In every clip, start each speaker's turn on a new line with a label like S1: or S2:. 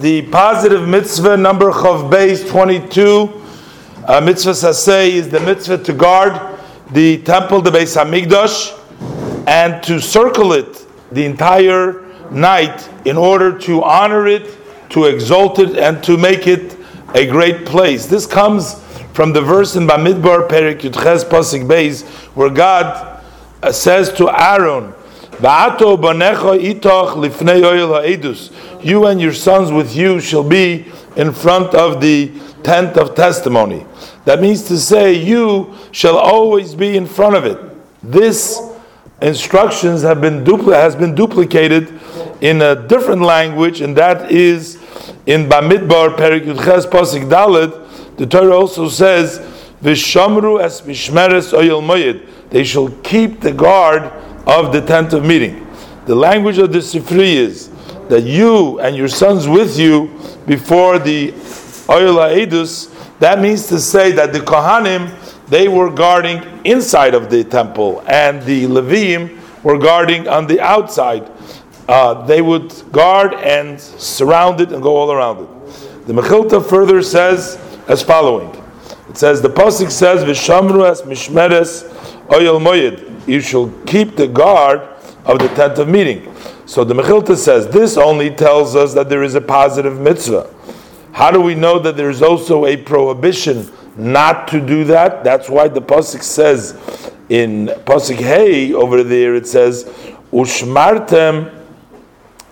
S1: the positive mitzvah number Chav Beis 22. Uh, mitzvah Saseh is the mitzvah to guard the temple, the Beis Hamikdash, and to circle it the entire night in order to honor it, to exalt it, and to make it a great place. This comes from the verse in Bamidbar Perik Yudches Pasik Beis, where God uh, says to Aaron, You and your sons with you shall be in front of the tent of testimony. That means to say, you shall always be in front of it. This instructions have been dupli- has been duplicated in a different language, and that is in Bamidbar Perik Yudches Pasik Dalet. The Torah also says, "Vishamru es mishmeres oyel moyed." They shall keep the guard of the tent of meeting. The language of the Sifri is that you and your sons with you before the oyel edus. That means to say that the Kohanim they were guarding inside of the temple, and the Levim were guarding on the outside. Uh, they would guard and surround it and go all around it. The Mechilta further says as following. It says the pasuk says v'shamru as mishmeres oyel moyed. You shall keep the guard of the tent of meeting. So the Mechilta says this only tells us that there is a positive mitzvah. How do we know that there is also a prohibition not to do that? That's why the pasuk says in pasuk Hey over there it says ushmartem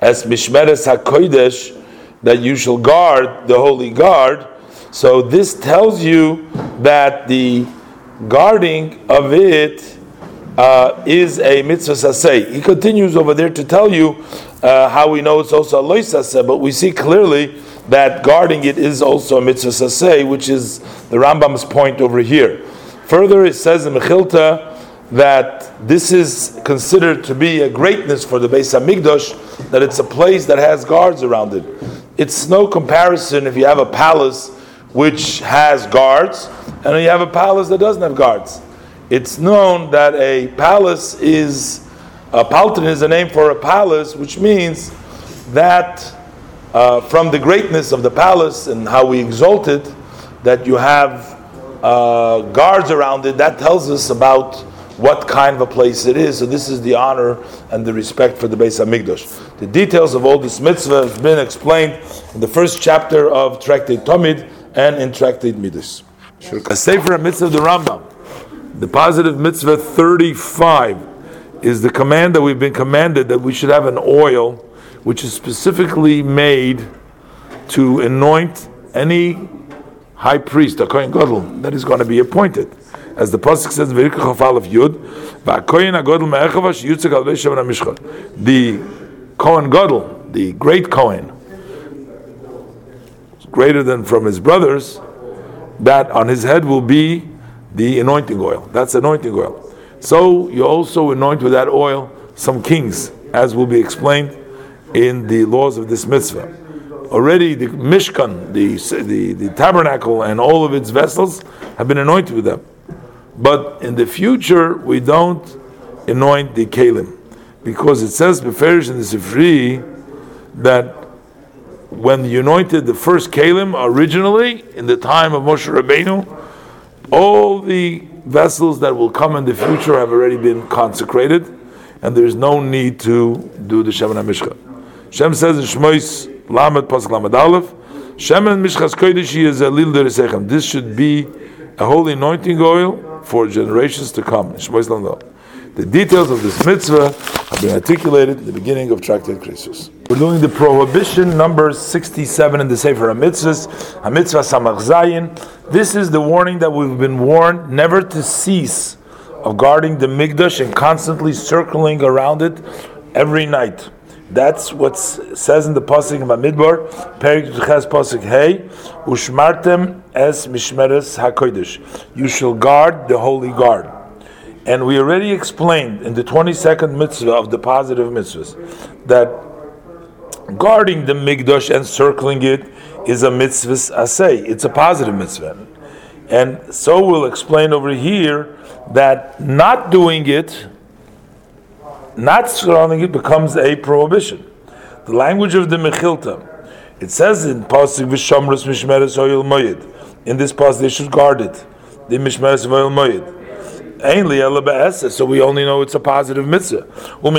S1: as mishmeres hakodesh that you shall guard the holy guard. So this tells you that the guarding of it uh, is a mitzvah saseh. He continues over there to tell you uh, how we know it's also a loy saseh, but we see clearly that guarding it is also a mitzvah saseh, which is the Rambam's point over here. Further, it says in Mechilta that this is considered to be a greatness for the Beis Hamikdash, that it's a place that has guards around it. It's no comparison if you have a palace which has guards and you have a palace that doesn't have guards. It's known that a palace is a paltin is a name for a palace, which means that uh, from the greatness of the palace and how we exalt it, that you have uh, guards around it. That tells us about what kind of a place it is. So this is the honor and the respect for the Beis Hamikdash. The details of all this mitzvah have been explained in the first chapter of Tractate Tomid and in Tractate Midas. A Sefer Mitzvah the Rambam. The positive mitzvah 35 is the command that we've been commanded that we should have an oil which is specifically made to anoint any high priest, a Kohen Gadol, that is going to be appointed. As the Pasuk says, Yud, the Kohen Gadol, the great Kohen, greater than from his brothers, that on his head will be the anointing oil. That's anointing oil. So you also anoint with that oil some kings, as will be explained in the laws of this mitzvah. Already the Mishkan, the, the, the tabernacle, and all of its vessels have been anointed with them. But in the future, we don't anoint the kalim. Because it says, Beferish in the Sifri, that when you anointed the first kalim originally, in the time of Moshe Rabbeinu, all the vessels that will come in the future have already been consecrated, and there's no need to do the Shemin HaMishcha. Shem says in Shmois Lamed Pasuk Lamed Aleph, Shemin Mishchas Kodesh is a lil deresechem. This should be a holy anointing oil for generations to come. Shmois Lamed The details of this mitzvah have been articulated in the beginning of Tractate Krisus. We're doing the prohibition number 67 in the Sefer HaMitzvahs, HaMitzvah Samach Zayin. This is the warning that we've been warned never to cease of guarding the Mikdash and constantly circling around it every night. That's what says in the pasuk in Bamidbar, Perik Ches pasuk Hey, Ushmartem es mishmeres hakodesh. You shall guard the holy guard. And we already explained in the 22nd mitzvah of the positive mitzvahs that guarding the Mikdash and circling it is a mitzvah asay. It's a positive mitzvah. And so we'll explain over here that not doing it not surrounding it becomes a prohibition. The language of the Mechilta It says in Pasuk V'Shamrus Mishmeres Oyel Moyed. In this pasuk, they should guard it. The Mishmeres Oyel Moyed. So we only know it's a positive mitzvah. Where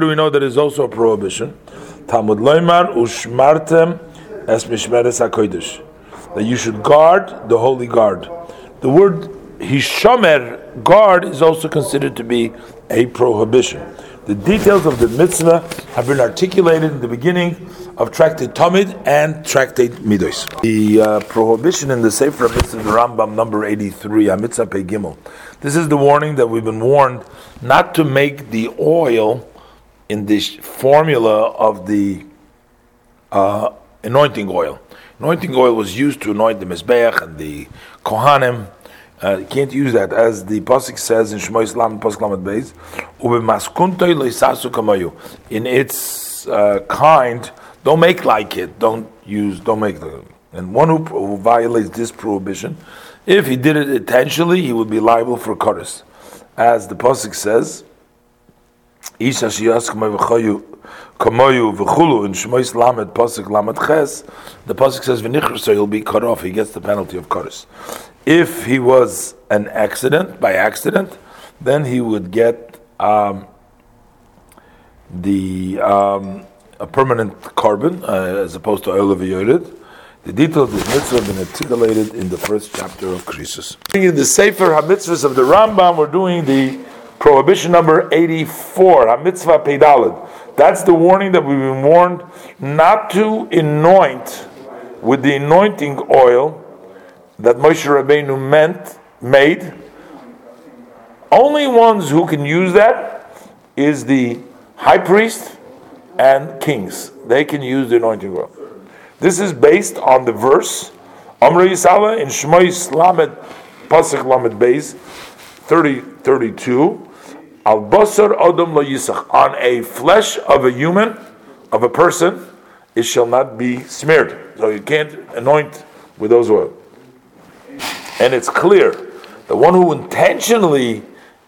S1: do we know that it's also a prohibition? Talmud Loimar Ushmartem Es Mishmeres HaKodesh. That you should guard the holy guard. The word Hishomer, guard, is also considered to be a prohibition. The details of the mitzvah have been articulated in the beginning of Tractate Tamid and Tractate Midos. The uh, prohibition in the Sefer Mitzvah, Rambam number 83, Amitzah Pei Gimel. This is the warning that we've been warned not to make the oil in this formula of the uh, anointing oil. Anointing oil was used to anoint the Mizbeach and the Kohanim uh, you can't use that, as the pasuk says in Shmois Lamed pasuk Lamed Beis. In its uh, kind, don't make like it. Don't use. Don't make the. And one who, who violates this prohibition, if he did it intentionally, he would be liable for kores, as the pasuk says. Isha shiyas kamayu kamoyu v'chulu in Shmois Lamed pasuk Lamed Ches, the pasuk says v'nichur, so he'll be cut off. He gets the penalty of kores. If he was an accident, by accident, then he would get um, the um, a permanent korban uh, as opposed to oil of yored. The details of this mitzvah have been articulated in the first chapter of Krisus. In the Sefer HaMitzvahs of the Rambam, we're doing the prohibition number 84, HaMitzvah Pei Daled. That's the warning that we've been warned not to anoint with the anointing oil that Moshe Rabbeinu meant made. Only ones who can use that is the high priest and kings. They can use the anointing oil. This is based on the verse Amr Yisala in Shmois Lamed Pasuk Lamed Beis 30 32 Al Basar Adam Lo Yisach on a flesh of a human of a person it shall not be smeared. So you can't anoint with those oil and it's clear, the one who intentionally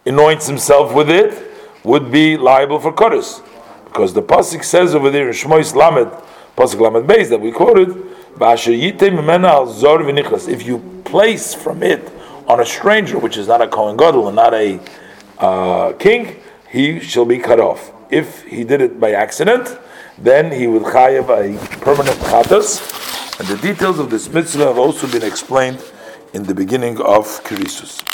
S1: anoints himself with it would be liable for Kodesh. Because the Pasuk says over there in Shmois Lamed, Pasuk Lamed Beis that we quoted, if you place from it on a stranger, which is not a Kohen Gadol and not a uh, king, he shall be cut off. If he did it by accident, then he would chayav a permanent chatas. And the details of this mitzvah have also been explained in the beginning of Krisus.